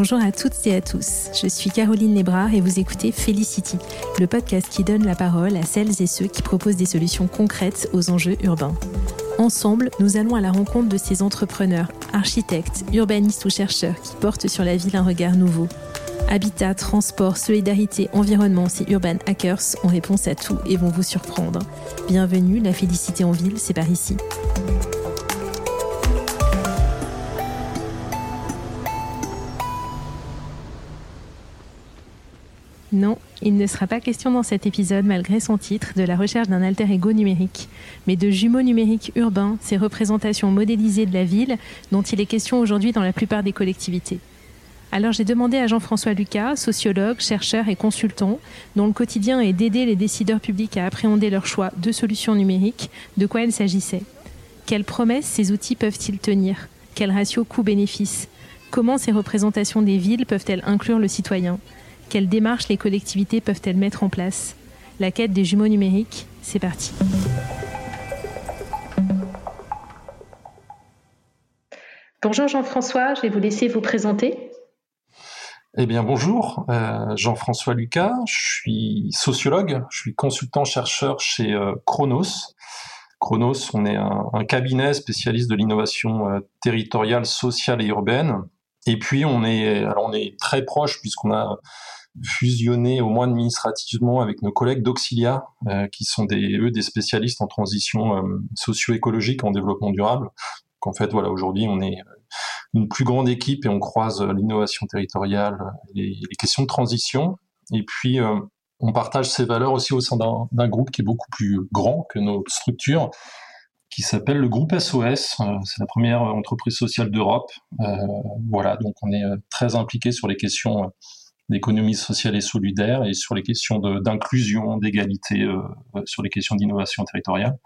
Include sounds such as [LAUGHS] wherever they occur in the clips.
Bonjour à toutes et à tous, je suis Caroline Lébrard et vous écoutez Felicity, le podcast qui donne la parole à celles et ceux qui proposent des solutions concrètes aux enjeux urbains. Ensemble, nous allons à la rencontre de ces entrepreneurs, architectes, urbanistes ou chercheurs qui portent sur la ville un regard nouveau. Habitat, transport, solidarité, environnement, ces Urban Hackers ont réponse à tout et vont vous surprendre. Bienvenue, la félicité en ville, c'est par ici. Non, il ne sera pas question dans cet épisode, malgré son titre, de la recherche d'un alter ego numérique, mais de jumeaux numériques urbains, ces représentations modélisées de la ville dont il est question aujourd'hui dans la plupart des collectivités. Alors j'ai demandé à Jean-François Lucas, sociologue, chercheur et consultant, dont le quotidien est d'aider les décideurs publics à appréhender leur choix de solutions numériques, de quoi il s'agissait. Quelles promesses ces outils peuvent-ils tenir? Quel ratio coût-bénéfice? Comment ces représentations des villes peuvent-elles inclure le citoyen? Quelles démarches les collectivités peuvent-elles mettre en place La quête des jumeaux numériques, c'est parti. Bonjour Jean-François, je vais vous laisser vous présenter. Eh bien bonjour, euh, Jean-François Lucas, je suis sociologue, je suis consultant-chercheur chez euh, Chronos. Chronos, on est un, cabinet spécialiste de l'innovation euh, territoriale, sociale et urbaine. Et puis on est, alors on est très proche puisqu'on a fusionner au moins administrativement avec nos collègues d'Auxilia, euh, qui sont des, eux des spécialistes en transition euh, socio-écologique, en développement durable. Donc en fait, voilà, aujourd'hui, on est euh, une plus grande équipe et on croise l'innovation territoriale, les, les, questions de transition. Et puis, on partage ces valeurs aussi au sein d'un groupe qui est beaucoup plus grand que nos structures, qui s'appelle le groupe SOS. C'est la première entreprise sociale d'Europe. voilà, donc on est très impliqué sur les questions d'économie sociale et solidaire et sur les questions d'inclusion, d'égalité, euh, euh, sur les questions d'innovation territoriale.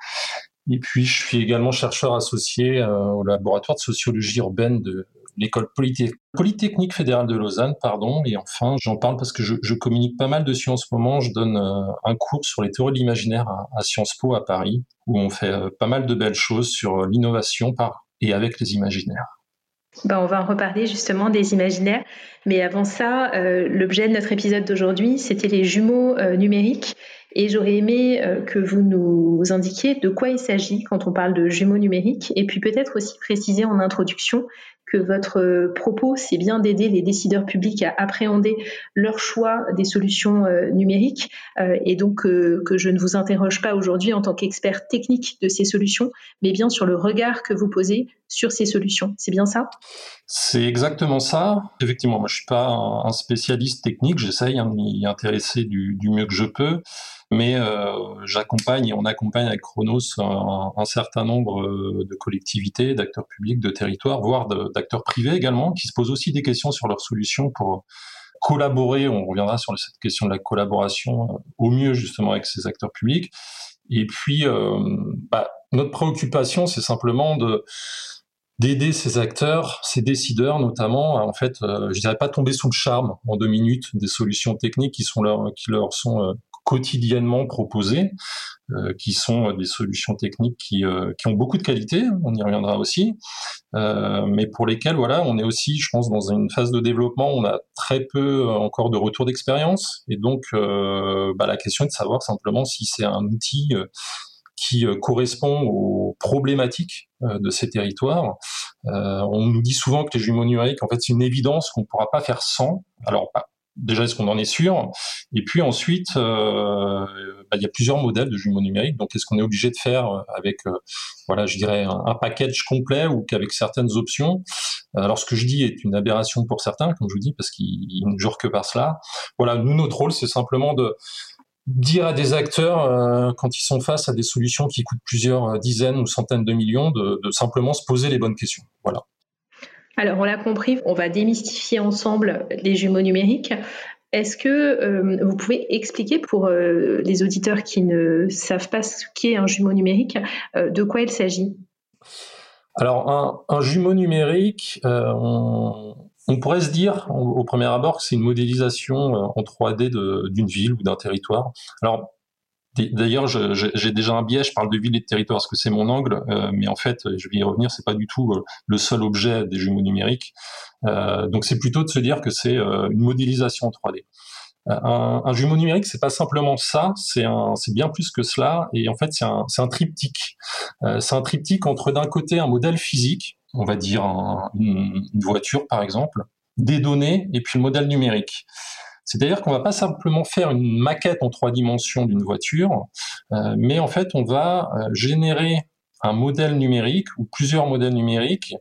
Et puis, je suis également chercheur associé euh, au laboratoire de sociologie urbaine de l'école Polytechnique fédérale de Lausanne, pardon. Et enfin, j'en parle parce que je, communique pas mal dessus en ce moment. Je donne un cours sur les théories de l'imaginaire à, à, Sciences Po à Paris, où on fait pas mal de belles choses sur l'innovation par et avec les imaginaires. Ben, on va en reparler justement des imaginaires. Mais avant ça, euh, l'objet de notre épisode d'aujourd'hui, c'était les jumeaux euh, numériques. Et j'aurais aimé euh, que vous nous indiquiez de quoi il s'agit quand on parle de jumeaux numériques. Et puis peut-être aussi préciser en introduction que votre euh, propos, c'est bien d'aider les décideurs publics à appréhender leur choix des solutions euh, numériques euh, et donc que je ne vous interroge pas aujourd'hui en tant qu'expert technique de ces solutions, mais bien sur le regard que vous posez sur ces solutions. C'est bien ça? C'est exactement ça. Effectivement, moi je suis pas un spécialiste technique, j'essaye de m'y intéresser du mieux que je peux mais euh, j'accompagne et on accompagne avec Chronos un, certain nombre euh, de collectivités, d'acteurs publics, de territoires, voire d'acteurs privés également, qui se posent aussi des questions sur leurs solutions pour collaborer. On reviendra sur cette question de la collaboration euh, au mieux justement avec ces acteurs publics. Et puis, bah, notre préoccupation, c'est simplement de d'aider ces acteurs, ces décideurs notamment, à, en fait, je dirais pas tomber sous le charme en deux minutes des solutions techniques qui sont leur, qui leur sont quotidiennement proposées, euh, qui sont des solutions techniques qui, euh, qui, ont beaucoup de qualité, on y reviendra aussi, euh, mais pour lesquelles voilà, on est aussi, je pense, dans une phase de développement, on a très peu encore de retour d'expérience, et donc bah, la question est de savoir simplement si c'est un outil qui correspond aux problématiques de ces territoires. on nous dit souvent que les jumeaux numériques, en fait, c'est une évidence qu'on ne pourra pas faire sans. Alors, pas déjà est-ce qu'on en est sûr? Et puis ensuite, euh, bah, il y a plusieurs modèles de jumeaux numériques. Donc est-ce qu'on est obligé de faire euh, avec, euh, voilà, je dirais un, package complet ou qu'avec certaines options? Alors ce que je dis est une aberration pour certains, comme je vous dis, parce qu'ils ne jurent que par cela. Voilà, nous notre rôle c'est simplement de dire à des acteurs quand ils sont face à des solutions qui coûtent plusieurs dizaines ou centaines de millions de, de simplement se poser les bonnes questions. Voilà. Alors, on l'a compris, on va démystifier ensemble les jumeaux numériques. Est-ce que euh, vous pouvez expliquer pour euh, les auditeurs qui ne savent pas ce qu'est un jumeau numérique, euh, de quoi il s'agit? Alors, un, jumeau numérique, on, pourrait se dire au, premier abord que c'est une modélisation en 3D d'une ville ou d'un territoire. D'ailleurs, j'ai déjà un biais, je parle de ville et de territoire parce que c'est mon angle, euh, mais en fait, je vais y revenir, c'est pas du tout euh, le seul objet des jumeaux numériques. Euh, donc c'est plutôt de se dire que c'est une modélisation 3D. Un, jumeau numérique, c'est pas simplement ça, c'est bien plus que cela, et en fait, c'est un, triptyque. c'est un triptyque entre d'un côté un modèle physique, on va dire une voiture par exemple, des données et puis le modèle numérique. C'est-à-dire qu'on va pas simplement faire une maquette en trois dimensions d'une voiture, euh, mais en fait on va euh, générer un modèle numérique ou plusieurs modèles numériques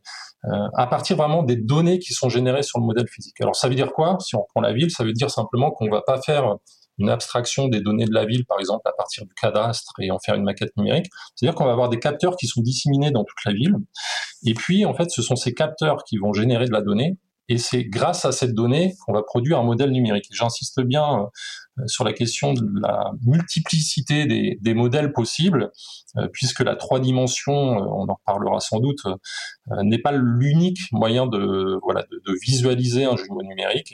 euh, à partir vraiment des données qui sont générées sur le modèle physique. Alors ça veut dire quoi? Si on prend la ville, ça veut dire simplement qu'on va pas faire une abstraction des données de la ville, par exemple, à partir du cadastre et en faire une maquette numérique. C'est-à-dire qu'on va avoir des capteurs qui sont disséminés dans toute la ville. Et puis, en fait, ce sont ces capteurs qui vont générer de la donnée et c'est grâce à cette donnée qu'on va produire un modèle numérique. J'insiste bien euh, sur la question de la multiplicité des, des modèles possibles, euh, puisque la trois dimensions, euh, on en reparlera sans doute, n'est pas l'unique moyen de, voilà, de, de, visualiser un jumeau numérique.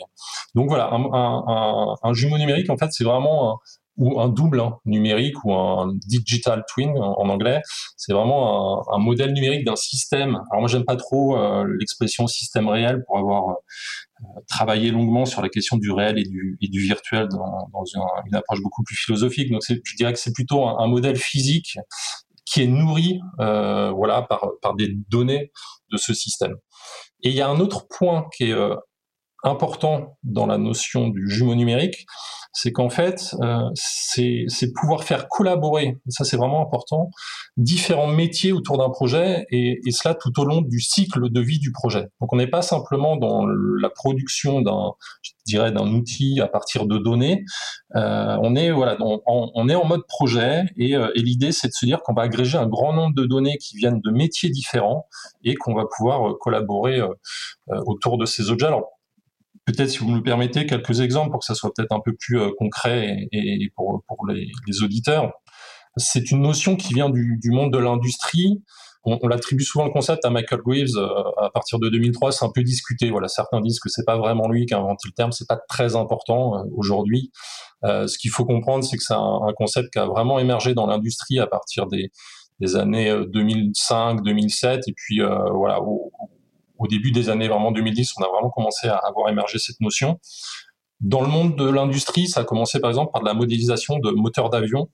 Donc voilà, un, un, un jumeau numérique, en fait, c'est vraiment ou un double hein, numérique ou un digital twin en, anglais. C'est vraiment un, un, modèle numérique d'un système. Alors moi j'aime pas trop euh, l'expression système réel pour avoir euh, travaillé longuement sur la question du réel et du, et du virtuel dans, dans une, approche beaucoup plus philosophique. Donc je dirais que c'est plutôt un, un, modèle physique qui est nourri euh, voilà par, par des données de ce système. Et il y a un autre point qui est euh, important dans la notion du jumeau numérique, c'est qu'en fait, euh, c'est pouvoir faire collaborer, ça c'est vraiment important, différents métiers autour d'un projet, et, et, cela tout au long du cycle de vie du projet. Donc on n'est pas simplement dans la production d'un, je dirais, d'un outil à partir de données, euh, on est voilà, on, on, est en mode projet, et, euh, et l'idée c'est de se dire qu'on va agréger un grand nombre de données qui viennent de métiers différents, et qu'on va pouvoir euh, collaborer euh, autour de ces objets. Alors peut-être, si vous me permettez, quelques exemples pour que ça soit peut-être un peu plus euh, concret et, pour, pour les, auditeurs. C'est une notion qui vient du, du monde de l'industrie. On, on l'attribue souvent le concept à Michael Greaves euh, à partir de 2003. C'est un peu discuté. Voilà, certains disent que c'est pas vraiment lui qui a inventé le terme. C'est pas très important euh, aujourd'hui. Euh, ce qu'il faut comprendre, c'est que c'est un, un, concept qui a vraiment émergé dans l'industrie à partir des, des années 2005, 2007, et puis voilà, au, au début des années vraiment 2010, on a vraiment commencé à avoir émergé cette notion. Dans le monde de l'industrie, ça a commencé par exemple par de la modélisation de moteurs d'avion.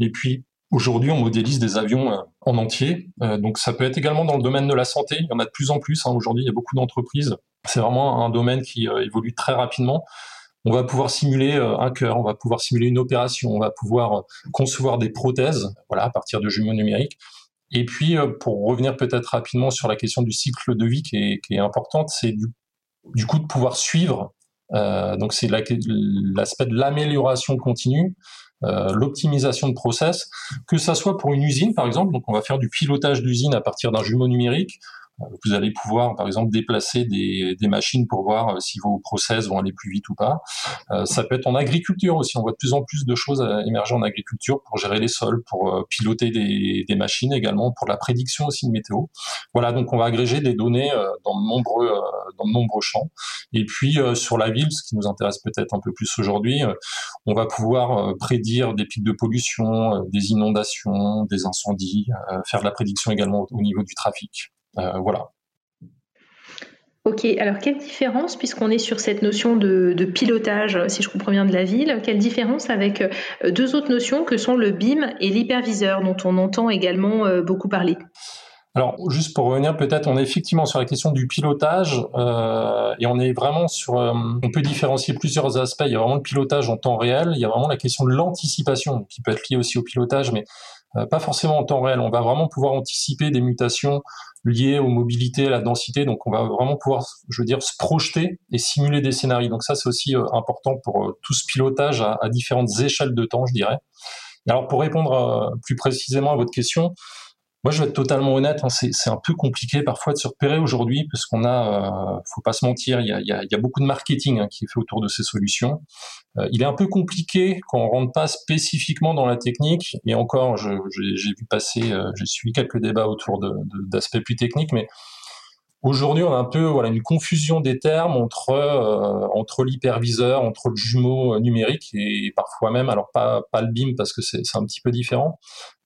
Et puis aujourd'hui, on modélise des avions euh, en entier. Euh, donc ça peut être également dans le domaine de la santé. Il y en a de plus en plus. Hein. Aujourd'hui, il y a beaucoup d'entreprises. C'est vraiment un domaine qui euh, évolue très rapidement. On va pouvoir simuler un cœur, on va pouvoir simuler une opération, on va pouvoir concevoir des prothèses, voilà, à partir de jumeaux numériques. Et puis, euh, pour revenir peut-être rapidement sur la question du cycle de vie qui est, qui est importante, c'est du, du, coup de pouvoir suivre. Euh, donc, c'est l'aspect de l'amélioration continue, euh, l'optimisation de process, que ça soit pour une usine, par exemple. Donc, on va faire du pilotage d'usine à partir d'un jumeau numérique vous allez pouvoir, par exemple, déplacer des, des machines pour voir euh, si vos process vont aller plus vite ou pas. Euh, ça peut être en agriculture aussi. On voit de plus en plus de choses émerger en agriculture pour gérer les sols, pour euh, piloter des, des, machines également, pour la prédiction aussi de météo. Voilà, donc on va agréger des données euh, dans de nombreux, euh, dans de nombreux champs. Et puis sur la ville, ce qui nous intéresse peut-être un peu plus aujourd'hui, on va pouvoir prédire des pics de pollution, des inondations, des incendies, faire de la prédiction également au niveau du trafic. Euh, voilà. Ok, alors quelle différence, puisqu'on est sur cette notion de, de, pilotage, si je comprends bien, de la ville, quelle différence avec euh, deux autres notions que sont le BIM et l'hyperviseur, dont on entend également euh, beaucoup parler? Alors, juste pour revenir, peut-être, on est effectivement sur la question du pilotage euh, et on est vraiment sur. Euh, on peut différencier plusieurs aspects. Il y a vraiment le pilotage en temps réel. Il y a vraiment la question de l'anticipation qui peut être liée aussi au pilotage, mais pas forcément en temps réel. On va vraiment pouvoir anticiper des mutations liées aux mobilités, à la densité. Donc, on va vraiment pouvoir, je veux dire, se projeter et simuler des scénarios. Donc, ça, c'est aussi euh, important pour euh, tout ce pilotage à, à, différentes échelles de temps, je dirais. Alors, pour répondre plus précisément à votre question, moi, je vais être totalement honnête, hein, c'est un peu compliqué parfois de se repérer aujourd'hui parce qu'on a, euh, faut pas se mentir, il y a, beaucoup de marketing hein, qui est fait autour de ces solutions. Euh, il est un peu compliqué quand on rentre pas spécifiquement dans la technique. Et encore, j'ai vu passer, euh, j'ai suivi quelques débats autour d'aspects plus techniques, mais Aujourd'hui, on a un peu voilà une confusion des termes entre euh, entre l'hyperviseur, entre le jumeau numérique et parfois même, alors pas le BIM parce que c'est un petit peu différent.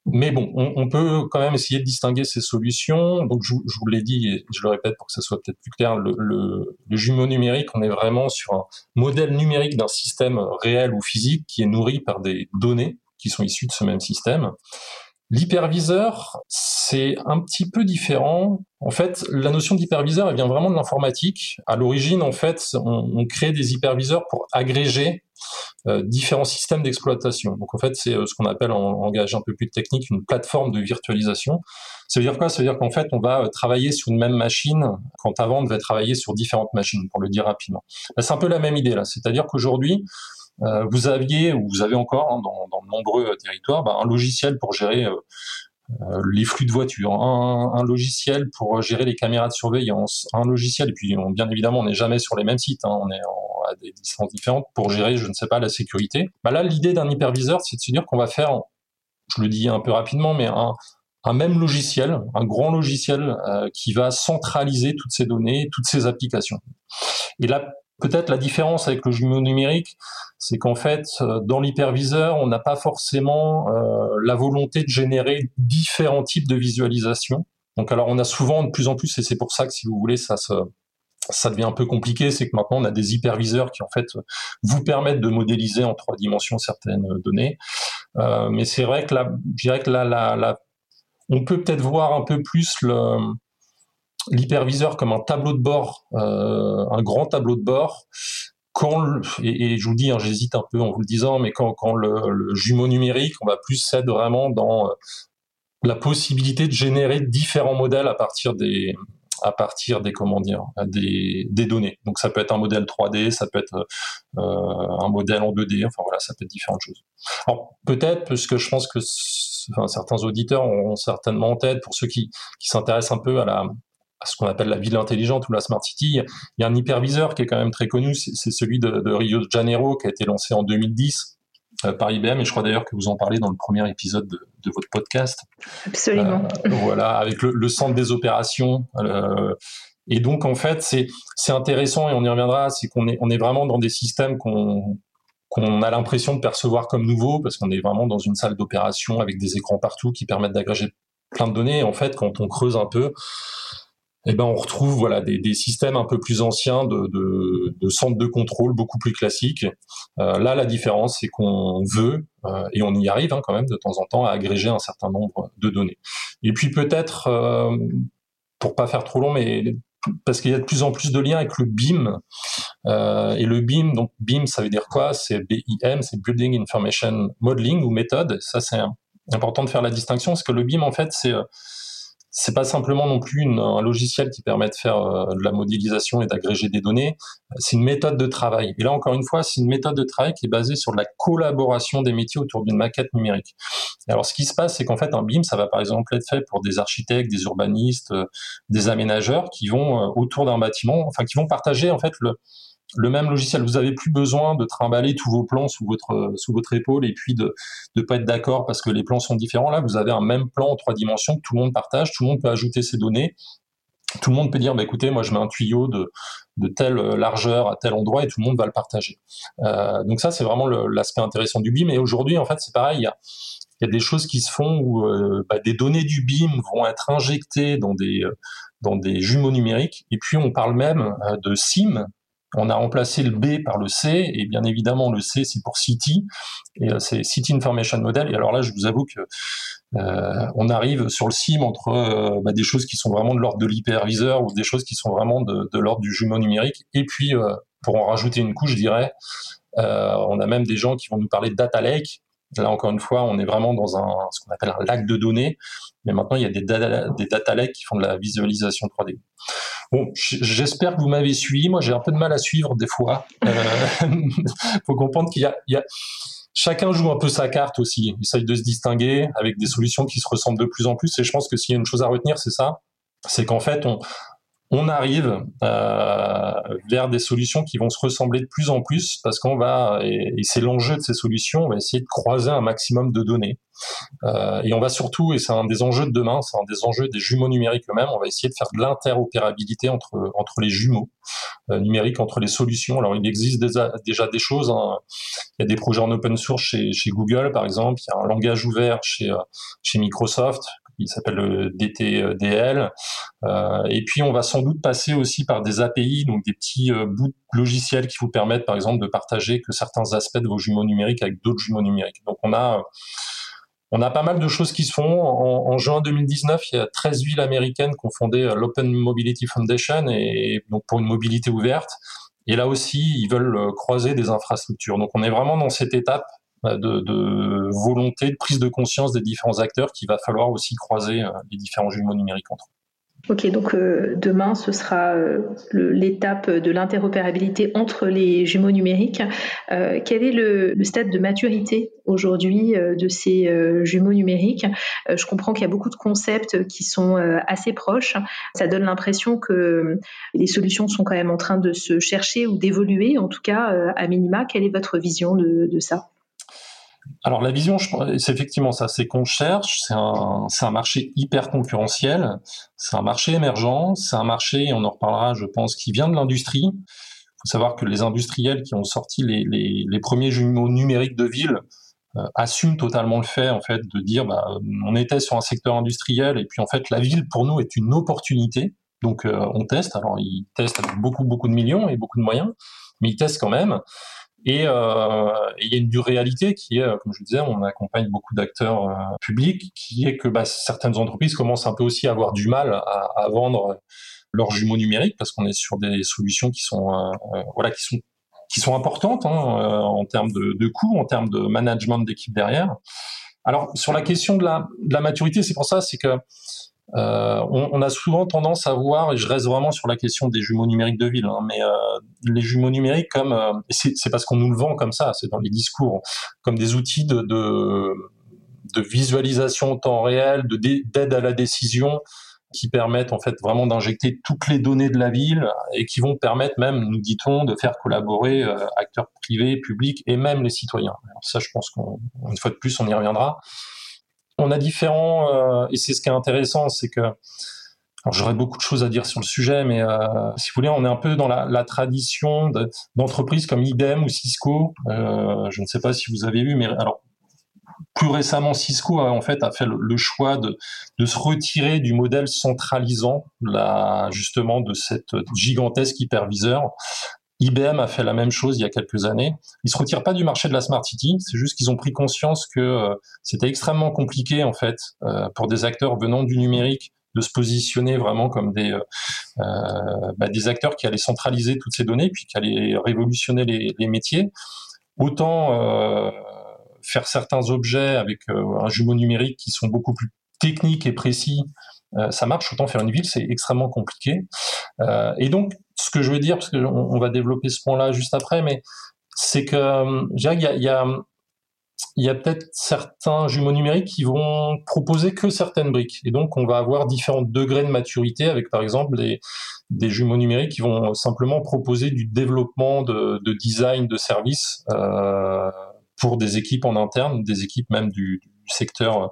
Mais bon, on, peut quand même essayer de distinguer ces solutions. Donc, je, vous l'ai dit et je le répète pour que ça soit peut-être plus clair, le, jumeau numérique, on est vraiment sur un modèle numérique d'un système réel ou physique qui est nourri par des données qui sont issues de ce même système. L'hyperviseur, c'est un petit peu différent. En fait, la notion d'hyperviseur, elle vient vraiment de l'informatique. À l'origine, en fait, on, crée des hyperviseurs pour agréger différents systèmes d'exploitation. Donc, en fait, c'est euh, ce qu'on appelle en langage un peu plus technique une plateforme de virtualisation. Ça veut dire quoi? Ça veut dire qu'en fait, on va euh, travailler sur une même machine quand avant on devait travailler sur différentes machines, pour le dire rapidement. C'est un peu la même idée là. C'est-à-dire qu'aujourd'hui, euh, vous aviez, ou vous avez encore hein, dans, dans, de nombreux territoires, bah, un logiciel pour gérer euh, euh, les flux de voitures, un, logiciel pour gérer les caméras de surveillance, un logiciel, et puis bien évidemment on n'est jamais sur les mêmes sites, hein, on est à des distances différentes pour gérer, je ne sais pas, la sécurité. Bah là, l'idée d'un hyperviseur, c'est de se dire qu'on va faire, je le dis un peu rapidement, mais un, même logiciel, un grand logiciel euh, qui va centraliser toutes ces données, toutes ces applications. Et là, Peut-être la différence avec le jumeau numérique, c'est qu'en fait, euh, dans l'hyperviseur, on n'a pas forcément euh, la volonté de générer différents types de visualisation. Donc alors on a souvent de plus en plus, et c'est pour ça que si vous voulez, ça devient un peu compliqué, c'est que maintenant on a des hyperviseurs qui en fait vous permettent de modéliser en trois dimensions certaines données. Euh, mais c'est vrai que là, je dirais que là on peut peut-être voir un peu plus le, l'hyperviseur comme un tableau de bord, euh, un grand tableau de bord. Quand et, je vous dis, hein, j'hésite un peu en vous le disant, mais quand, le, jumeau numérique, on va plus être vraiment dans euh, la possibilité de générer différents modèles à partir des à partir des comment dire des, données. Donc ça peut être un modèle 3D, ça peut être euh, un modèle en 2D, enfin voilà, ça peut être différentes choses. Alors peut-être parce que je pense que certains auditeurs ont certainement en tête pour ceux qui, qui s'intéressent un peu à la à ce qu'on appelle la ville intelligente ou la smart city. Il y a un hyperviseur qui est quand même très connu, c'est celui de, Rio de Janeiro qui a été lancé en 2010 euh, par IBM et je crois d'ailleurs que vous en parlez dans le premier épisode de, votre podcast. Absolument. Euh, voilà, avec le, centre des opérations. Euh, et donc en fait, c'est intéressant et on y reviendra, c'est qu'on est on est vraiment dans des systèmes qu'on qu'on a l'impression de percevoir comme nouveaux parce qu'on est vraiment dans une salle d'opération avec des écrans partout qui permettent d'agréger plein de données. Et en fait, quand on creuse un peu, eh ben on retrouve voilà des, des, systèmes un peu plus anciens de, de, de centres de contrôle beaucoup plus classiques. Euh, là, la différence, c'est qu'on veut euh, et on y arrive hein, quand même de temps en temps à agréger un certain nombre de données. Et puis peut-être, euh, pour pas faire trop long, mais parce qu'il y a de plus en plus de liens avec le BIM. Euh, et le BIM, donc BIM, ça veut dire quoi? C'est BIM, c'est Building Information Modeling ou méthode. Ça, c'est important de faire la distinction, parce que le BIM, en fait, c'est c'est pas simplement non plus un logiciel qui permet de faire euh, de la modélisation et d'agréger des données. C'est une méthode de travail. Et là, encore une fois, c'est une méthode de travail qui est basée sur la collaboration des métiers autour d'une maquette numérique. alors, ce qui se passe, c'est qu'en fait, un BIM, ça va par exemple être fait pour des architectes, des urbanistes, euh, des aménageurs qui vont euh, autour d'un bâtiment, enfin, qui vont partager en fait le, le même logiciel. Vous avez plus besoin de trimballer tous vos plans sous votre sous votre épaule et puis de ne pas être d'accord parce que les plans sont différents. Là, vous avez un même plan en trois dimensions que tout le monde partage. Tout le monde peut ajouter ses données. Tout le monde peut dire, bah, écoutez, moi je mets un tuyau de, de telle largeur à tel endroit et tout le monde va le partager. Euh, donc ça, c'est vraiment l'aspect intéressant du BIM. Et aujourd'hui, en fait, c'est pareil. Il y a, y a des choses qui se font où euh, bah, des données du BIM vont être injectées dans des dans des jumeaux numériques. Et puis on parle même euh, de SIM, on a remplacé le B par le C, et bien évidemment le C c'est pour City, et euh, c'est City Information Model. Et alors là, je vous avoue que euh, on arrive sur le CIM entre euh, bah, des choses qui sont vraiment de l'ordre de l'hyperviseur ou des choses qui sont vraiment de, l'ordre du jumeau numérique. Et puis, pour en rajouter une couche, je dirais, on a même des gens qui vont nous parler de data lake. Là, encore une fois, on est vraiment dans un, ce qu'on appelle un lac de données. Mais maintenant, il y a des data, lakes qui font de la visualisation 3D. Bon, j'espère que vous m'avez suivi. Moi, j'ai un peu de mal à suivre des fois. Il euh, [LAUGHS] faut comprendre qu'il y, a, chacun joue un peu sa carte aussi. Il essaye de se distinguer avec des solutions qui se ressemblent de plus en plus. Et je pense que s'il y a une chose à retenir, c'est ça. C'est qu'en fait, on, on arrive euh, vers des solutions qui vont se ressembler de plus en plus parce qu'on va, et, c'est l'enjeu de ces solutions, on va essayer de croiser un maximum de données. Euh, et on va surtout, et c'est un des enjeux de demain, c'est un des enjeux des jumeaux numériques eux-mêmes, on va essayer de faire de l'interopérabilité entre, entre les jumeaux euh, numériques, entre les solutions. Alors il existe déjà, des choses, hein. il y a des projets en open source chez, chez Google par exemple, il y a un langage ouvert chez, chez Microsoft qui s'appelle le DTDL. Euh, et puis on va sans doute passer aussi par des API, donc des petits euh, bouts logiciels qui vous permettent par exemple de partager que certains aspects de vos jumeaux numériques avec d'autres jumeaux numériques. Donc on a on a pas mal de choses qui se font. En, juin 2019, il y a 13 villes américaines qui ont fondé euh, l'Open Mobility Foundation et donc pour une mobilité ouverte. Et là aussi, ils veulent croiser des infrastructures. Donc on est vraiment dans cette étape euh, de, de, volonté, de prise de conscience des différents acteurs qu'il va falloir aussi croiser euh, les différents jumeaux numériques entre eux. Ok, donc euh, demain, ce sera l'étape de l'interopérabilité entre les jumeaux numériques. quel est le, stade de maturité aujourd'hui de ces jumeaux numériques? Je comprends qu'il y a beaucoup de concepts qui sont assez proches. Ça donne l'impression que les solutions sont quand même en train de se chercher ou d'évoluer, en tout cas à minima. Quelle est votre vision de ça? Alors la vision, c'est effectivement ça, c'est qu'on cherche, c'est un, marché hyper concurrentiel, c'est un marché émergent, c'est un marché, on en reparlera je pense, qui vient de l'industrie. Il faut savoir que les industriels qui ont sorti les, les, premiers jumeaux numériques de ville euh, assument totalement le fait en fait de dire bah, on était sur un secteur industriel et puis en fait la ville pour nous est une opportunité. Donc euh, on teste, alors ils testent avec beaucoup beaucoup de millions et beaucoup de moyens, mais ils testent quand même. Euh, et il y a une dure réalité qui est, comme je disais, on accompagne beaucoup d'acteurs euh, publics, qui est que bah, certaines entreprises commencent un peu aussi à avoir du mal à, vendre leurs jumeaux numériques parce qu'on est sur des solutions qui sont, euh, voilà, qui sont qui sont importantes hein, en termes de, de coûts, en termes de management d'équipe derrière. Alors sur la question de la, de la maturité, c'est pour ça, c'est que euh, on, a souvent tendance à voir, et je reste vraiment sur la question des jumeaux numériques de ville, hein, mais euh, les jumeaux numériques comme, euh, c'est parce qu'on nous le vend comme ça, c'est dans les discours, comme des outils de, de, de visualisation en temps réel, d'aide à la décision, qui permettent en fait vraiment d'injecter toutes les données de la ville et qui vont permettre même, nous dit-on, de faire collaborer acteurs privés, publics et même les citoyens. Ça, je pense qu'une fois de plus, on y reviendra on a différents, euh, et c'est ce qui est intéressant, c'est que j'aurais beaucoup de choses à dire sur le sujet, mais euh, si vous voulez, on est un peu dans la, tradition d'entreprises comme IBM ou Cisco. Euh, je ne sais pas si vous avez vu, mais alors plus récemment, Cisco a en fait a fait le, choix de, se retirer du modèle centralisant, justement de cette gigantesque hyperviseur IBM a fait la même chose il y a quelques années. Ils se retirent pas du marché de la smart city, c'est juste qu'ils ont pris conscience que euh, c'était extrêmement compliqué en fait euh, pour des acteurs venant du numérique de se positionner vraiment comme des euh, bah, des acteurs qui allaient centraliser toutes ces données puis qui allaient révolutionner les, les métiers. Autant faire certains objets avec un jumeau numérique qui sont beaucoup plus techniques et précis ça marche. Autant faire une ville, c'est extrêmement compliqué. Et donc, ce que je veux dire, parce qu'on on va développer ce point-là juste après, mais c'est que euh, je qu'il y a, a, peut-être certains jumeaux numériques qui vont proposer que certaines briques. Et donc, on va avoir différents degrés de maturité avec, par exemple, des, jumeaux numériques qui vont simplement proposer du développement de, de design de services euh, pour des équipes en interne, des équipes même du, du secteur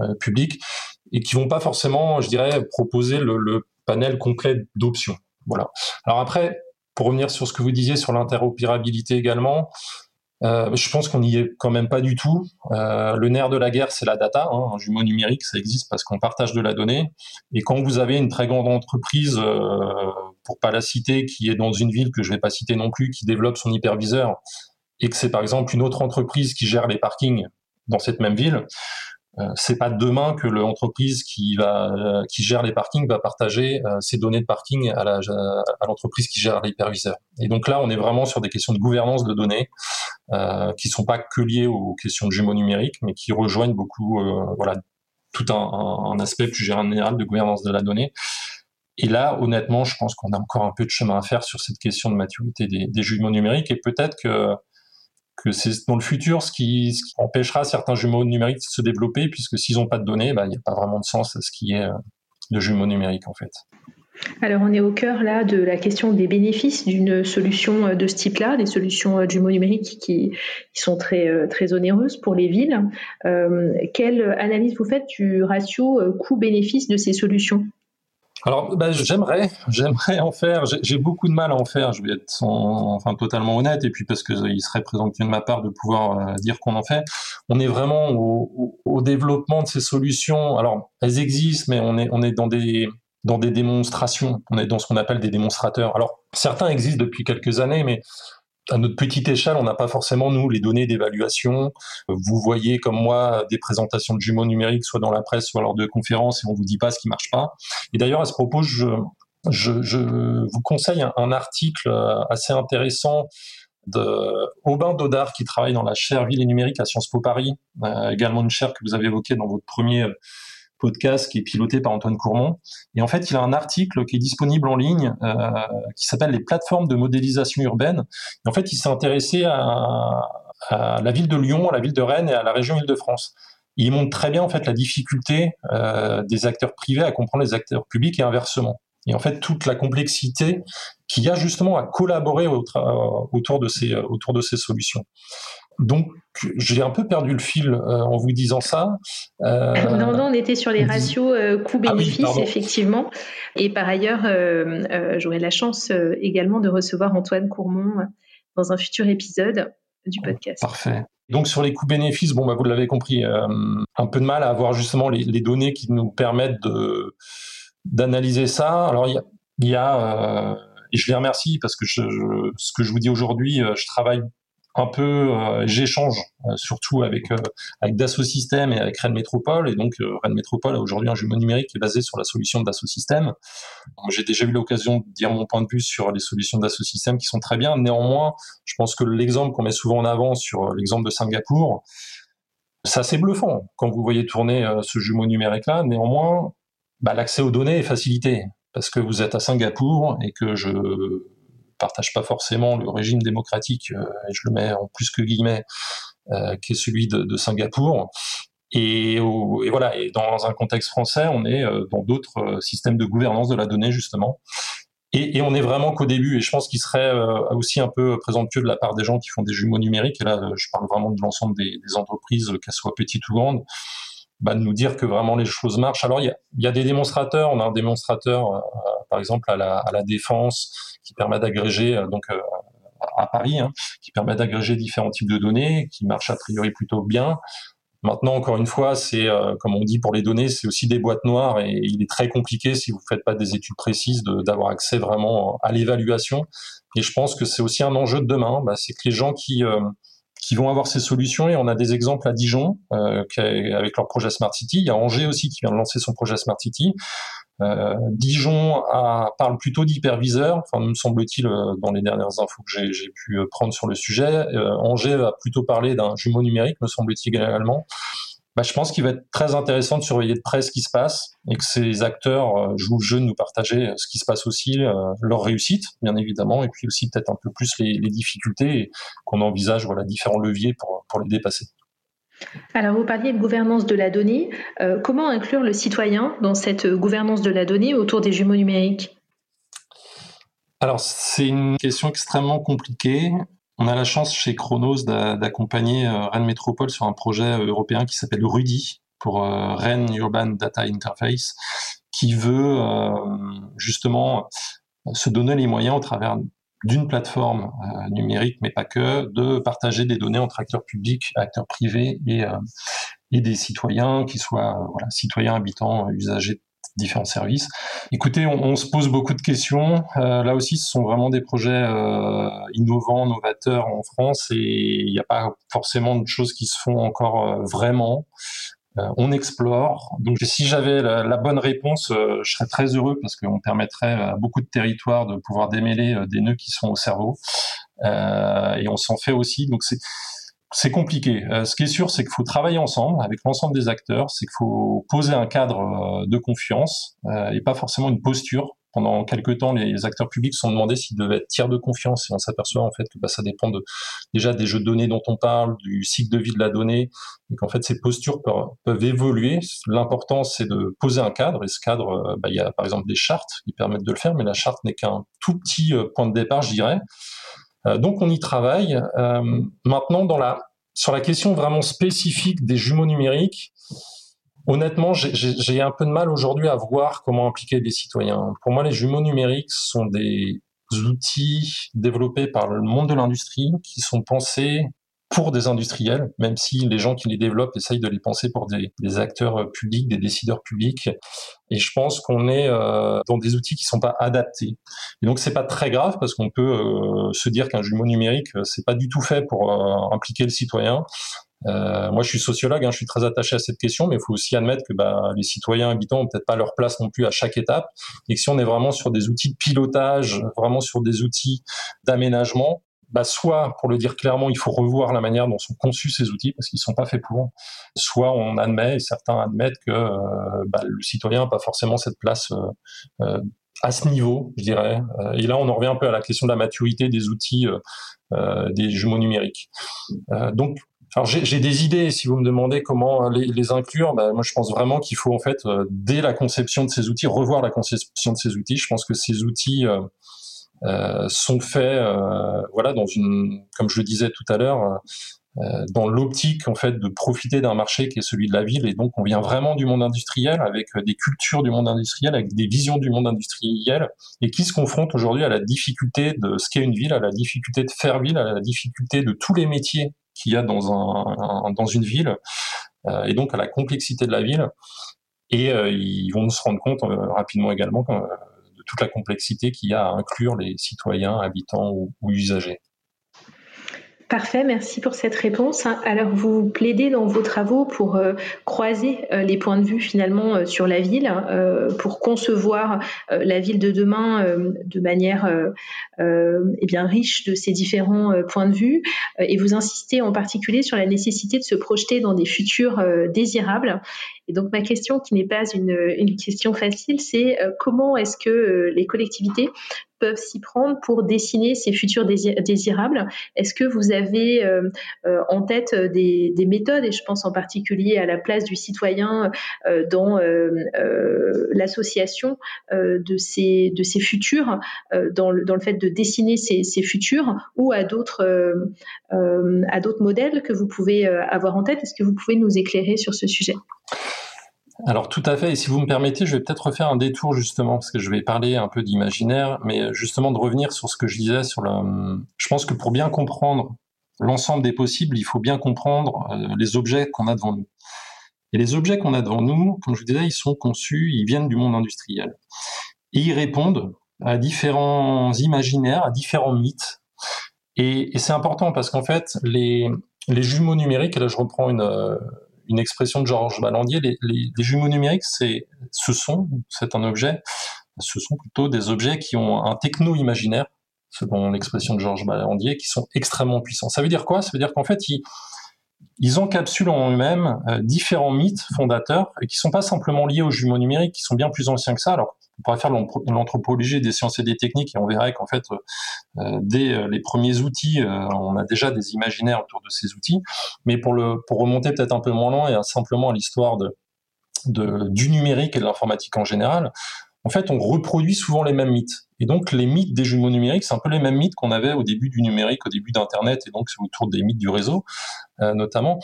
euh, public et qui vont pas forcément, je dirais, proposer le, panel complet d'options. Voilà. Alors après, pour revenir sur ce que vous disiez sur l'interopérabilité également, euh, je pense qu'on n'y est quand même pas du tout. Euh, le nerf de la guerre, c'est la data. Hein. Un jumeau numérique, ça existe parce qu'on partage de la donnée. Et quand vous avez une très grande entreprise, euh, pour pas la citer, qui est dans une ville que je vais pas citer non plus, qui développe son hyperviseur, et que c'est par exemple une autre entreprise qui gère les parkings dans cette même ville, c'est pas demain que l'entreprise qui va euh, qui gère les parkings va partager euh, ses données de parking à l'entreprise qui gère l'hyperviseur. Et donc là, on est vraiment sur des questions de gouvernance de données euh, qui sont pas que liées aux questions de jumeaux numériques, mais qui rejoignent beaucoup voilà tout un, un, aspect plus général de gouvernance de la donnée. Et là, honnêtement, je pense qu'on a encore un peu de chemin à faire sur cette question de maturité des, des jumeaux numériques et peut-être que c'est dans le futur ce qui, empêchera certains jumeaux numériques de se développer, puisque s'ils n'ont pas de données, bah, il n'y a pas vraiment de sens à ce qui est de jumeaux numériques en fait. Alors on est au cœur là de la question des bénéfices d'une solution de ce type-là, des solutions jumeaux numériques qui, sont très, très onéreuses pour les villes. quelle analyse vous faites du ratio coût-bénéfice de ces solutions? Alors, ben, j'aimerais, j'aimerais en faire. J'ai beaucoup de mal à en faire. Je vais être enfin totalement honnête, et puis parce que il serait présomptueux de ma part de pouvoir euh, dire qu'on en fait. On est vraiment au, au, développement de ces solutions. Alors, elles existent, mais on est on est dans des dans des démonstrations. On est dans ce qu'on appelle des démonstrateurs. Alors, certains existent depuis quelques années, mais à notre petite échelle, on n'a pas forcément, nous, les données d'évaluation. Vous voyez, comme moi, des présentations de jumeaux numériques, soit dans la presse, soit lors de conférences, et on vous dit pas ce qui marche pas. Et d'ailleurs, à ce propos, je, je, vous conseille un, article euh, assez intéressant de Aubin Dodard, qui travaille dans la chaire Ville et Numérique à Sciences Po Paris, euh, également une chaire que vous avez évoquée dans votre premier podcast qui est piloté par Antoine Courmont. Et en fait, il a un article qui est disponible en ligne euh, qui s'appelle les plateformes de modélisation urbaine. Et en fait, il s'est intéressé à, la ville de Lyon, à la ville de Rennes et à la région Île-de-France. Il montre très bien en fait la difficulté euh, des acteurs privés à comprendre les acteurs publics et inversement. Et en fait, toute la complexité qu'il y a justement à collaborer autour de ces, autour de ces solutions. Donc, j'ai un peu perdu le fil euh, en vous disant ça. Euh, non, non, on était sur les ratios euh, coût-bénéfice, ah effectivement. Et par ailleurs, j'aurai la chance également de recevoir Antoine Courmont dans un futur épisode du podcast. Parfait. Donc sur les coûts-bénéfices, bon, bah, vous l'avez compris, un peu de mal à avoir justement les, données qui nous permettent de, d'analyser ça. Alors il y a, y a et je les remercie parce que je, ce que je vous dis aujourd'hui, je travaille un peu, euh, j'échange euh, surtout avec euh, avec Dassault Systèmes et avec Rennes Métropole. Et donc Rennes Métropole a aujourd'hui un jumeau numérique qui est basé sur la solution Dassault Systèmes. J'ai déjà eu l'occasion de dire mon point de vue sur les solutions Dassault Systèmes qui sont très bien. Néanmoins, je pense que l'exemple qu'on met souvent en avant sur l'exemple de Singapour, c'est assez bluffant quand vous voyez tourner ce jumeau numérique-là. Néanmoins, bah, l'accès aux données est facilité parce que vous êtes à Singapour et que je partage pas forcément le régime démocratique, euh, et je le mets en plus que guillemets, euh, qui est celui de, Singapour. Et, voilà, et dans un contexte français, on est euh, dans d'autres systèmes de gouvernance de la donnée justement. Et, on est vraiment qu'au début, et je pense qu'il serait aussi un peu présomptueux de la part des gens qui font des jumeaux numériques, et là je parle vraiment de l'ensemble des, entreprises, qu'elles soient petites ou grandes, bah, de nous dire que vraiment les choses marchent. Alors il y a, des démonstrateurs, on a un démonstrateur par exemple à la, à la défense, qui permet d'agréger euh, donc euh, à Paris, hein, qui permet d'agréger différents types de données, qui marche a priori plutôt bien. Maintenant, encore une fois, c'est euh, comme on dit pour les données, c'est aussi des boîtes noires et il est très compliqué si vous faites pas des études précises d'avoir accès vraiment à l'évaluation. Et je pense que c'est aussi un enjeu de demain, bah, c'est que les gens qui qui vont avoir ces solutions et on a des exemples à Dijon avec leur projet Smart City. Il y a Angers aussi qui vient de lancer son projet Smart City. Euh, Dijon parle plutôt d'hyperviseur, enfin me semble-t-il euh, dans les dernières infos que j'ai pu euh, prendre sur le sujet. Angers va plutôt parler d'un jumeau numérique, me semble-t-il également. Bah, je pense qu'il va être très intéressant de surveiller de près ce qui se passe et que ces acteurs jouent le jeu de nous partager ce qui se passe aussi, leur réussite, bien évidemment, et puis aussi peut-être un peu plus les, les difficultés qu'on envisage voilà, différents leviers pour, pour les dépasser. Alors, vous parliez de gouvernance de la donnée. Euh, comment inclure le citoyen dans cette gouvernance de la donnée autour des jumeaux numériques? Alors, c'est une question extrêmement compliquée. On a la chance chez Chronos d'accompagner euh, Rennes Métropole sur un projet euh, européen qui s'appelle RUDI, pour Rennes Urban Data Interface, qui veut justement se donner les moyens au travers d'une plateforme euh, numérique, mais pas que, de partager des données entre acteurs publics, acteurs privés et, euh, des citoyens, qui soient euh, citoyens, habitants, usagers différents services. Écoutez, on, on, se pose beaucoup de questions. là aussi, ce sont vraiment des projets innovants, novateurs en France, et il n'y a pas forcément de choses qui se font encore vraiment. Euh, on explore. Donc si j'avais la, bonne réponse, euh, je serais très heureux parce qu'on permettrait à beaucoup de territoires de pouvoir démêler euh, des nœuds qui sont au cerveau. et on s'en fait aussi. Donc c'est c'est compliqué. ce qui est sûr, c'est qu'il faut travailler ensemble avec l'ensemble des acteurs. C'est qu'il faut poser un cadre de confiance et pas forcément une posture pendant quelques temps, les acteurs publics se sont demandé s'ils devaient être tiers de confiance et on s'aperçoit en fait que bah, ça dépend de, déjà des jeux de données dont on parle, du cycle de vie de la donnée et qu'en fait ces postures peuvent, évoluer. L'important c'est de poser un cadre et ce cadre, euh, bah, il y a par exemple des chartes qui permettent de le faire, mais la charte n'est qu'un tout petit euh, point de départ, je dirais. Euh, donc on y travaille. maintenant, dans la, sur la question vraiment spécifique des jumeaux numériques, Honnêtement, j'ai un peu de mal aujourd'hui à voir comment impliquer des citoyens. Pour moi, les jumeaux numériques sont des outils développés par le monde de l'industrie qui sont pensés pour des industriels, même si les gens qui les développent essayent de les penser pour des, acteurs publics, des décideurs publics. Et je pense qu'on est euh, dans des outils qui sont pas adaptés. Et donc c'est pas très grave parce qu'on peut euh, se dire qu'un jumeau numérique c'est pas du tout fait pour euh, impliquer le citoyen. Euh, moi, je suis sociologue, hein, je suis très attaché à cette question, mais il faut aussi admettre que bah, les citoyens habitants n'ont peut-être pas leur place non plus à chaque étape, et que si on est vraiment sur des outils de pilotage, vraiment sur des outils d'aménagement, bah, soit, pour le dire clairement, il faut revoir la manière dont sont conçus ces outils, parce qu'ils sont pas faits pour, soit on admet, et certains admettent que euh, bah, le citoyen n'a pas forcément cette place euh, euh à ce niveau, je dirais. Et là, on en revient un peu à la question de la maturité des outils des jumeaux numériques. donc, j'ai des idées, si vous me demandez comment les, les inclure, bah, moi je pense vraiment qu'il faut en fait, dès la conception de ces outils, revoir la conception de ces outils. Je pense que ces outils sont faits, euh, voilà, dans une, comme je le disais tout à l'heure, dans l'optique en fait de profiter d'un marché qui est celui de la ville, et donc on vient vraiment du monde industriel avec des cultures du monde industriel, avec des visions du monde industriel, et qui se confrontent aujourd'hui à la difficulté de ce qu'est une ville, à la difficulté de faire ville, à la difficulté de tous les métiers qu'il y a dans, un, dans une ville, euh, et donc à la complexité de la ville. Et euh, ils vont se rendre compte euh, rapidement également toute la complexité qu'il y a à inclure les citoyens, habitants ou usagers. Parfait, merci pour cette réponse. Alors, vous plaidez dans vos travaux pour euh, croiser euh, les points de vue finalement euh, sur la ville, pour concevoir la ville de demain de manière eh bien riche de ces différents points de vue, et vous insistez en particulier sur la nécessité de se projeter dans des futurs désirables. Et donc, ma question, qui n'est pas une, une question facile, c'est comment est-ce que les collectivités peuvent s'y prendre pour dessiner ces futurs désirables. Est-ce que vous avez euh, euh, en tête des, méthodes, et je pense en particulier à la place du citoyen euh, dans l'association de, ces, de ces futurs, dans, le, dans le fait de dessiner ces, ces futurs, ou à d'autres à d'autres modèles que vous pouvez avoir en tête? Est-ce que vous pouvez nous éclairer sur ce sujet? Alors tout à fait, et si vous me permettez, je vais peut-être refaire un détour justement, parce que je vais parler un peu d'imaginaire, mais justement de revenir sur ce que je disais sur le... Je pense que pour bien comprendre l'ensemble des possibles, il faut bien comprendre euh, les objets qu'on a devant nous. Et les objets qu'on a devant nous, comme je vous disais, ils sont conçus, ils viennent du monde industriel. Et ils répondent à différents imaginaires, à différents mythes. Et, et c'est important parce qu'en fait, les, les jumeaux numériques, et là je reprends une, euh, une expression de Georges Balandier, les, jumeaux numériques, c'est, ce sont, c'est un objet, ce sont plutôt des objets qui ont un techno-imaginaire, selon l'expression de Georges Balandier, qui sont extrêmement puissants. Ça veut dire quoi? Ça veut dire qu'en fait, ils, encapsulent en eux-mêmes euh, différents mythes fondateurs et qui sont pas simplement liés aux jumeaux numériques, qui sont bien plus anciens que ça. Alors, on pourrait faire l'anthropologie des sciences et des techniques et on verrait qu'en fait, euh, dès euh, les premiers outils, on a déjà des imaginaires autour de ces outils. Mais pour, le, pour remonter peut-être un peu moins loin et simplement à l'histoire de, du numérique et de l'informatique en général, en fait, on reproduit souvent les mêmes mythes. Et donc, les mythes des jumeaux numériques, c'est un peu les mêmes mythes qu'on avait au début du numérique, au début d'Internet, et donc autour des mythes du réseau, euh, notamment.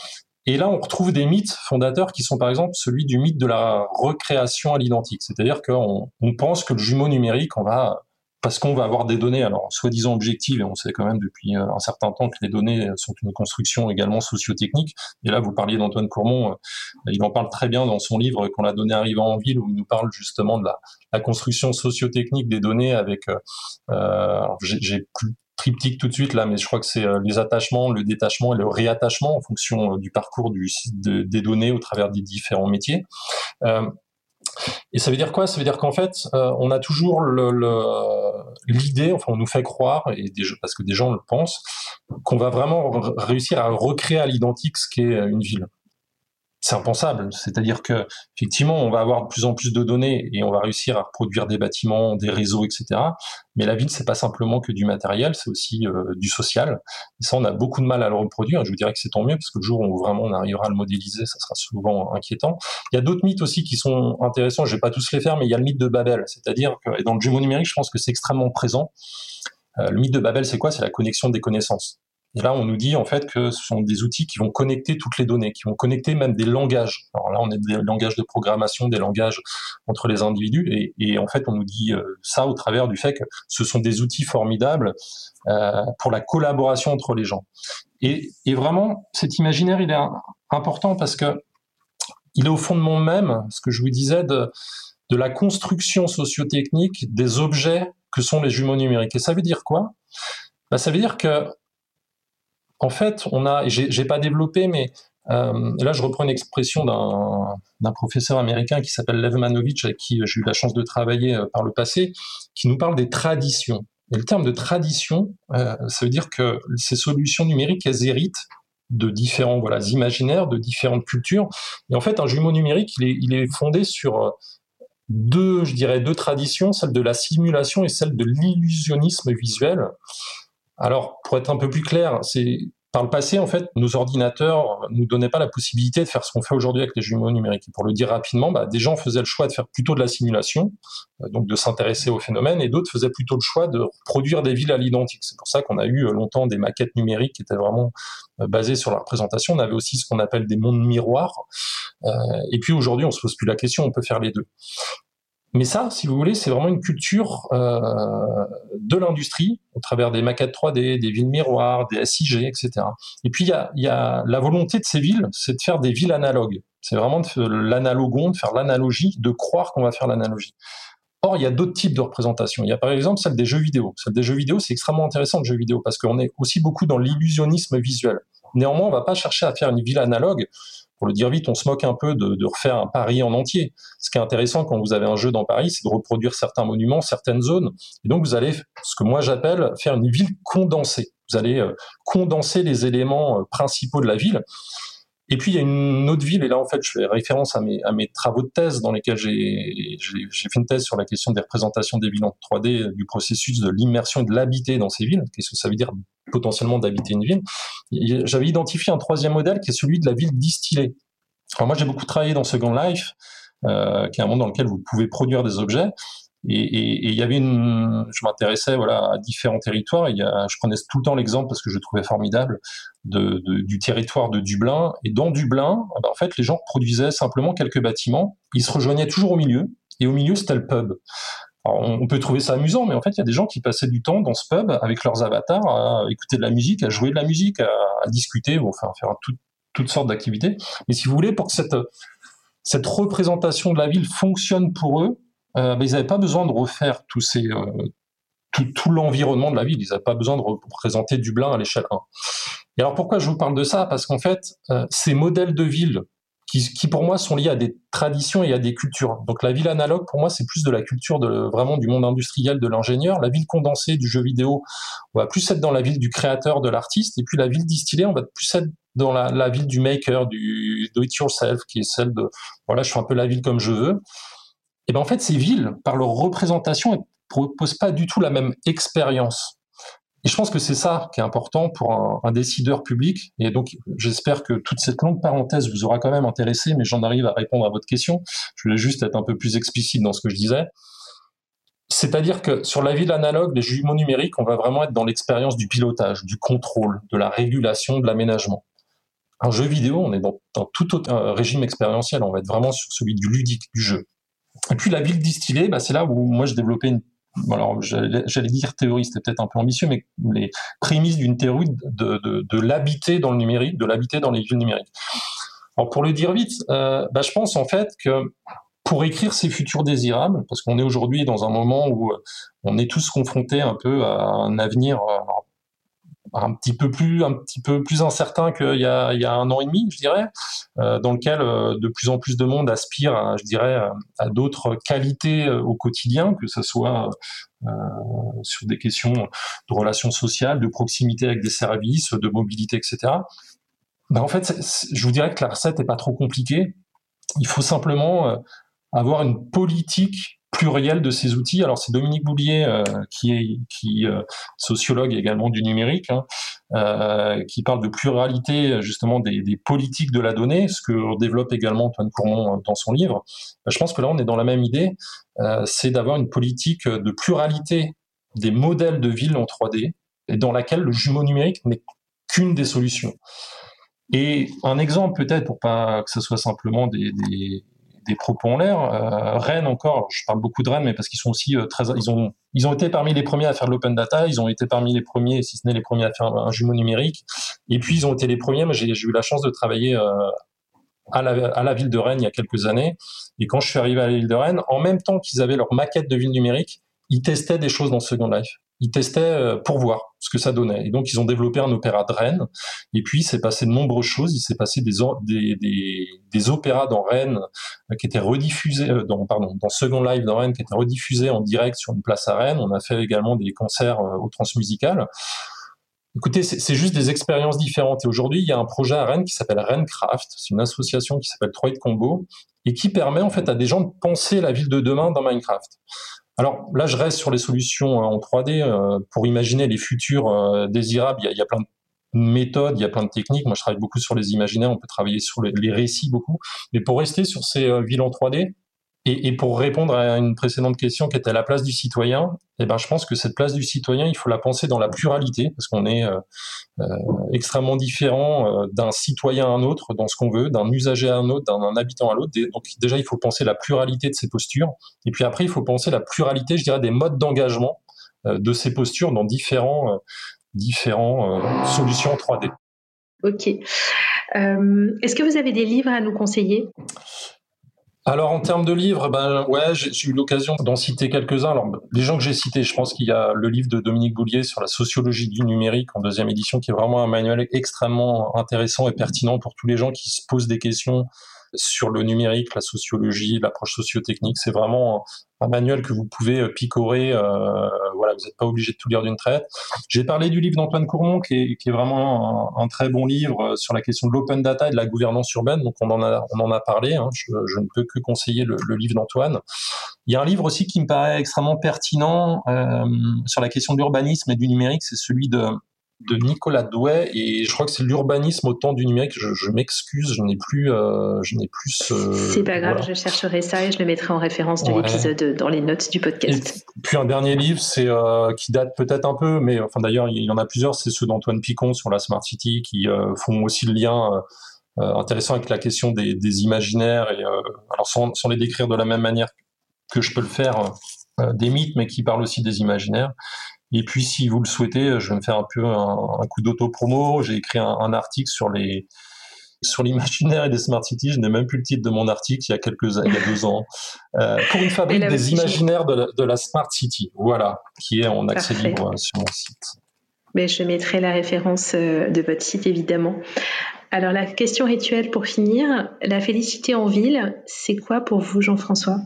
Et là, on retrouve des mythes fondateurs qui sont par exemple celui du mythe de la recréation à l'identique. C'est-à-dire qu'on on pense que le jumeau numérique, on va parce qu'on va avoir des données, alors soi-disant objectives, et on sait quand même depuis euh, un certain temps que les données sont une construction également sociotechnique. Et là, vous parliez d'Antoine Courmont, euh, il en parle très bien dans son livre Quand la donnée arrive en ville, où il nous parle justement de la, la construction sociotechnique des données avec, euh, j'ai plus triptyque tout de suite là, mais je crois que c'est les attachements, le détachement et le réattachement en fonction du parcours des données au travers des différents métiers. Et ça veut dire quoi? Ça veut dire qu'en fait, euh, on a toujours l'idée, enfin on nous fait croire, et parce que des gens le pensent, qu'on va vraiment réussir à recréer à l'identique ce qu'est une ville. C'est impensable. C'est-à-dire que effectivement, on va avoir de plus en plus de données et on va réussir à reproduire des bâtiments, des réseaux, etc. Mais la ville, c'est pas simplement que du matériel, c'est aussi euh, du social. Et ça, on a beaucoup de mal à le reproduire. Je vous dirais que c'est tant mieux parce que le jour où vraiment on arrivera à le modéliser, ça sera souvent inquiétant. Il y a d'autres mythes aussi qui sont intéressants. Je vais pas tous les faire, mais il y a le mythe de Babel. C'est-à-dire que et dans le jumeau numérique, je pense que c'est extrêmement présent. Euh, le mythe de Babel, c'est quoi? C'est la connexion des connaissances. Et là, on nous dit en fait que ce sont des outils qui vont connecter toutes les données, qui vont connecter même des langages. Alors là, on est des langages de programmation, des langages entre les individus, et, en fait, on nous dit euh, ça au travers du fait que ce sont des outils formidables euh, pour la collaboration entre les gens. Et, vraiment, cet imaginaire, il est important parce que il est au fondement même, ce que je vous disais, de, de la construction sociotechnique des objets que sont les jumeaux numériques. Et ça veut dire quoi? Bah, Ça veut dire que en fait, on a, j'ai pas développé, mais euh, là, je reprends une expression d'un professeur américain qui s'appelle Lev Manovich, avec qui j'ai eu la chance de travailler euh, par le passé, qui nous parle des traditions. Et le terme de tradition, euh, ça veut dire que ces solutions numériques, elles héritent de différents voilà, imaginaires, de différentes cultures. Et en fait, un jumeau numérique, il est, il est fondé sur deux, je dirais, deux traditions, celle de la simulation et celle de l'illusionnisme visuel. Alors, pour être un peu plus clair, c'est par le passé, en fait, nos ordinateurs nous donnaient pas la possibilité de faire ce qu'on fait aujourd'hui avec les jumeaux numériques. Et pour le dire rapidement, bah, des gens faisaient le choix de faire plutôt de la simulation, euh, donc de s'intéresser au phénomène, et d'autres faisaient plutôt le choix de produire des villes à l'identique. C'est pour ça qu'on a eu euh, longtemps des maquettes numériques qui étaient vraiment euh, basées sur la représentation. On avait aussi ce qu'on appelle des mondes miroirs. et puis aujourd'hui, on se pose plus la question, on peut faire les deux. Mais ça, si vous voulez, c'est vraiment une culture euh, de l'industrie, au travers des maquettes 3D, des villes miroirs, des SIG, etc. Et puis, il y a, la volonté de ces villes, c'est de faire des villes analogues. C'est vraiment l'analogon, de faire l'analogie, de croire qu'on va faire l'analogie. Or, il y a d'autres types de représentations. Il y a par exemple celle des jeux vidéo. Celle des jeux vidéo, c'est extrêmement intéressant, le jeu vidéo, parce qu'on est aussi beaucoup dans l'illusionnisme visuel. Néanmoins, on ne va pas chercher à faire une ville analogue pour le dire vite, on se moque un peu de, refaire un Paris en entier. Ce qui est intéressant quand vous avez un jeu dans Paris, c'est de reproduire certains monuments, certaines zones. Et donc, vous allez, ce que moi j'appelle, faire une ville condensée. Vous allez euh, condenser les éléments euh, principaux de la ville. Et puis il y a une autre ville, et là en fait je fais référence à mes, à mes travaux de thèse dans lesquels j'ai fait une thèse sur la question des représentations des villes en 3D, du processus de l'immersion et de l'habiter dans ces villes. Qu'est-ce que ça veut dire potentiellement d'habiter une ville? J'avais identifié un troisième modèle qui est celui de la ville distillée. Alors moi j'ai beaucoup travaillé dans Second Life, euh, qui est un monde dans lequel vous pouvez produire des objets. Et il y avait une, je m'intéressais voilà à différents territoires. Il y a, je prenais tout le temps l'exemple parce que je trouvais formidable de, du territoire de Dublin. Et dans Dublin, eh ben, en fait, les gens produisaient simplement quelques bâtiments. Ils se rejoignaient toujours au milieu. Et au milieu, c'était le pub. Alors, on, peut trouver ça amusant, mais en fait, il y a des gens qui passaient du temps dans ce pub avec leurs avatars à écouter de la musique, à jouer de la musique, à, discuter, ou enfin faire toutes sortes d'activités. Mais si vous voulez, pour que cette cette représentation de la ville fonctionne pour eux, euh, ils n'avaient pas besoin de refaire tous ces, euh, tout, l'environnement de la ville. Ils n'avaient pas besoin de représenter Dublin à l'échelle 1. Et alors pourquoi je vous parle de ça? Parce qu'en fait, euh, ces modèles de ville qui, pour moi sont liés à des traditions et à des cultures. Donc la ville analogue, pour moi, c'est plus de la culture de vraiment du monde industriel de l'ingénieur. La ville condensée du jeu vidéo, on va plus être dans la ville du créateur, de l'artiste. Et puis la ville distillée, on va plus être dans la ville du maker, du do it yourself, qui est celle de voilà, je fais un peu la ville comme je veux. Et ben en fait, ces villes, par leur représentation, ne proposent pas du tout la même expérience. Et je pense que c'est ça qui est important pour un, décideur public. Et donc, j'espère que toute cette longue parenthèse vous aura quand même intéressé, mais j'en arrive à répondre à votre question. Je voulais juste être un peu plus explicite dans ce que je disais. C'est-à-dire que sur la ville analogue, les jumeaux numériques, on va vraiment être dans l'expérience du pilotage, du contrôle, de la régulation, de l'aménagement. Un jeu vidéo, on est dans, dans tout autre régime expérientiel, on va être vraiment sur celui du ludique, du jeu. Et puis la ville distillée, bah, c'est là où moi je développais une alors j'allais dire théorie, c'était peut-être un peu ambitieux, mais les prémices d'une théorie de, l'habiter dans le numérique, de l'habiter dans les villes numériques. Alors pour le dire vite, euh, bah, je pense en fait que pour écrire ces futurs désirables, parce qu'on est aujourd'hui dans un moment où on est tous confrontés un peu à un avenir, un petit peu plus un petit peu plus incertain qu'il y a, un an et demi, je dirais, euh, dans lequel euh, de plus en plus de monde aspire, à, je dirais, à, d'autres qualités euh, au quotidien, que ce soit euh, sur des questions de relations sociales, de proximité avec des services, de mobilité, etc. ben En fait, je vous dirais que la recette n'est pas trop compliquée. Il faut simplement euh, avoir une politique plurielle de ces outils. Alors c'est Dominique Boulier euh, qui est euh, sociologue également du numérique, hein, euh, qui parle de pluralité justement des, politiques de la donnée, ce que développe également Antoine Courmont dans son livre. Je pense que là on est dans la même idée, c'est d'avoir une politique de pluralité des modèles de ville en 3D et dans laquelle le jumeau numérique n'est qu'une des solutions. Et un exemple peut-être pour pas que ce soit simplement des des propos en l'air. Euh, Rennes encore, je parle beaucoup de Rennes, mais parce qu'ils sont aussi euh, très, ils ont, ils ont été parmi les premiers à faire de l'open data, ils ont été parmi les premiers, si ce n'est les premiers à faire un jumeau numérique. Et puis ils ont été les premiers. Moi, j'ai eu la chance de travailler euh, à la, à la, ville de Rennes il y a quelques années. Et quand je suis arrivé à la ville de Rennes, en même temps qu'ils avaient leur maquette de ville numérique, ils testaient des choses dans Second Life ils testaient euh, pour voir ce que ça donnait. Et donc, ils ont développé un opéra de Rennes. Et puis, il s'est passé de nombreuses choses. Il s'est passé des, opéras dans Rennes euh, qui étaient rediffusés, euh, dans, pardon, dans Second Live dans Rennes, qui étaient rediffusés en direct sur une place à Rennes. On a fait également des concerts au transmusical. Écoutez, c'est juste des expériences différentes. Et aujourd'hui, il y a un projet à Rennes qui s'appelle Rennescraft. C'est une association qui s'appelle 3 Combo et qui permet en fait à des gens de penser la ville de demain dans Minecraft. Alors là, je reste sur les solutions euh, en 3D euh, pour imaginer les futurs euh, désirables. Il y, a, plein de méthodes, il y a plein de techniques. Moi, je travaille beaucoup sur les imaginaires. On peut travailler sur les, récits beaucoup. Mais pour rester sur ces villes en 3D, et, pour répondre à une précédente question qui était la place du citoyen, eh ben, je pense que cette place du citoyen, il faut la penser dans la pluralité, parce qu'on est euh, euh, extrêmement différent euh, d'un citoyen à un autre dans ce qu'on veut, d'un usager à un autre, d'un habitant à l'autre. Donc déjà, il faut penser la pluralité de ces postures, et puis après, il faut penser la pluralité, je dirais, des modes d'engagement de ces postures dans différents, différents solutions 3D. Ok. Est-ce que vous avez des livres à nous conseiller? Alors en termes de livres, ben ouais, j'ai eu l'occasion d'en citer quelques-uns. Alors les gens que j'ai cités, je pense qu'il y a le livre de Dominique Boulier sur la sociologie du numérique en deuxième édition, qui est vraiment un manuel extrêmement intéressant et pertinent pour tous les gens qui se posent des questions sur le numérique, la sociologie, l'approche sociotechnique. C'est vraiment un manuel que vous pouvez euh, picorer. Euh, voilà, vous n'êtes pas obligé de tout lire d'une traite. J'ai parlé du livre d'Antoine Courmont, qui est, vraiment un, très bon livre euh, sur la question de l'open data et de la gouvernance urbaine. Donc on en a, on en a parlé. Hein. Je, ne peux que conseiller le, livre d'Antoine. Il y a un livre aussi qui me paraît extrêmement pertinent sur la question de l'urbanisme et du numérique. C'est celui de de Nicolas Douai et je crois que c'est l'urbanisme au temps du numérique. Je, m'excuse, je n'ai plus, euh, je n'ai plus. c'est pas grave, je chercherai ça et je le mettrai en référence de l'épisode dans les notes du podcast. puis un dernier livre, c'est euh, qui date peut-être un peu, mais enfin d'ailleurs il y en a plusieurs. C'est ceux d'Antoine Picon sur la smart city qui euh, font aussi le lien. intéressant avec la question des, des imaginaires et alors sans, sans, les décrire de la même manière que je peux le faire des mythes mais qui parlent aussi des imaginaires et puis, si vous le souhaitez, je vais me faire un peu un, coup d'auto-promo. J'ai écrit un, article sur les sur l'imaginaire et des smart cities. Je n'ai même plus le titre de mon article il y a quelques il y a deux ans euh, pour une fabrique des imaginaires de la, smart city. Voilà, qui est en accès libre euh, sur mon site. Mais je mettrai la référence euh, de votre site évidemment. Alors la question rituelle pour finir, la félicité en ville, c'est quoi pour vous Jean-François?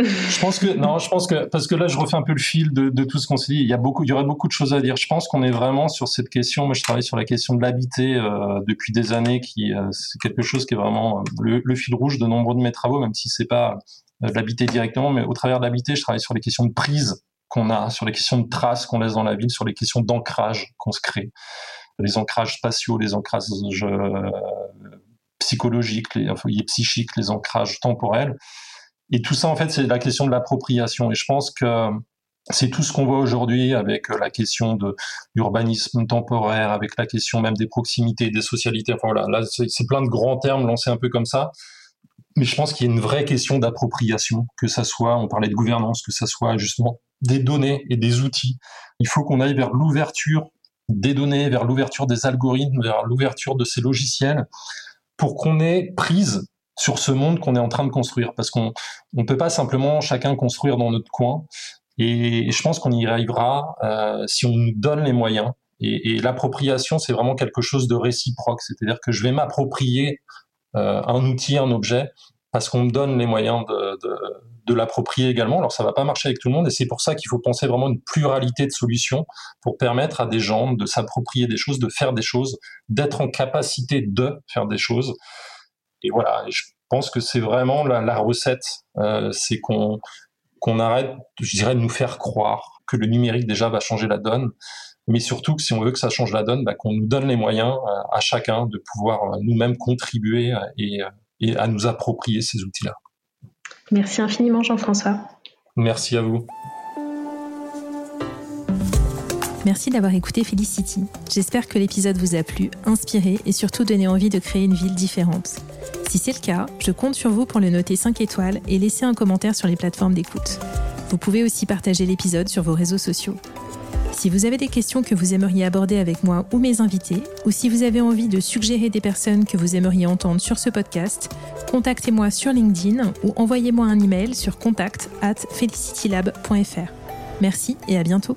Je pense que non, je pense que parce que là je refais un peu le fil de, tout ce qu'on s'est dit. Il y a beaucoup, il y aurait beaucoup de choses à dire. Je pense qu'on est vraiment sur cette question. Moi, je travaille sur la question de l'habiter euh, depuis des années, qui euh, c'est quelque chose qui est vraiment euh, le, fil rouge de nombreux de mes travaux, même si c'est pas l'habiter directement, mais au travers de l'habiter, je travaille sur les questions de prise qu'on a, sur les questions de traces qu'on laisse dans la ville, sur les questions d'ancrage qu'on se crée, les ancrages spatiaux, les ancrages psychologiques, les, les psychiques, les ancrages temporels. Et tout ça, en fait, c'est la question de l'appropriation. Et je pense que c'est tout ce qu'on voit aujourd'hui avec la question de l'urbanisme temporaire, avec la question même des proximités, des socialités. Enfin voilà, là, c'est plein de grands termes lancés un peu comme ça. Mais je pense qu'il y a une vraie question d'appropriation, que ça soit, on parlait de gouvernance, que ça soit justement des données et des outils. Il faut qu'on aille vers l'ouverture des données, vers l'ouverture des algorithmes, vers l'ouverture de ces logiciels, pour qu'on ait prise sur ce monde qu'on est en train de construire, parce qu'on ne peut pas simplement chacun construire dans notre coin. Et, je pense qu'on y arrivera euh, si on nous donne les moyens. Et, l'appropriation, c'est vraiment quelque chose de réciproque, c'est-à-dire que je vais m'approprier euh, un outil, un objet, parce qu'on me donne les moyens de, de, de l'approprier également. Alors ça va pas marcher avec tout le monde et c'est pour ça qu'il faut penser vraiment une pluralité de solutions pour permettre à des gens de s'approprier des choses, de faire des choses, d'être en capacité de faire des choses. Et voilà, je pense que c'est vraiment la, la recette, euh, c'est qu'on qu'on arrête, je dirais, de nous faire croire que le numérique déjà va changer la donne, mais surtout que si on veut que ça change la donne, bah, qu'on nous donne les moyens euh, à chacun de pouvoir euh, nous-mêmes contribuer et, et à nous approprier ces outils-là. Merci infiniment Jean-François. Merci à vous. Merci d'avoir écouté Felicity. J'espère que l'épisode vous a plu, inspiré et surtout donné envie de créer une ville différente. Si c'est le cas, je compte sur vous pour le noter 5 étoiles et laisser un commentaire sur les plateformes d'écoute. Vous pouvez aussi partager l'épisode sur vos réseaux sociaux. Si vous avez des questions que vous aimeriez aborder avec moi ou mes invités, ou si vous avez envie de suggérer des personnes que vous aimeriez entendre sur ce podcast, contactez-moi sur LinkedIn ou envoyez-moi un email sur contact at felicitylab.fr. Merci et à bientôt.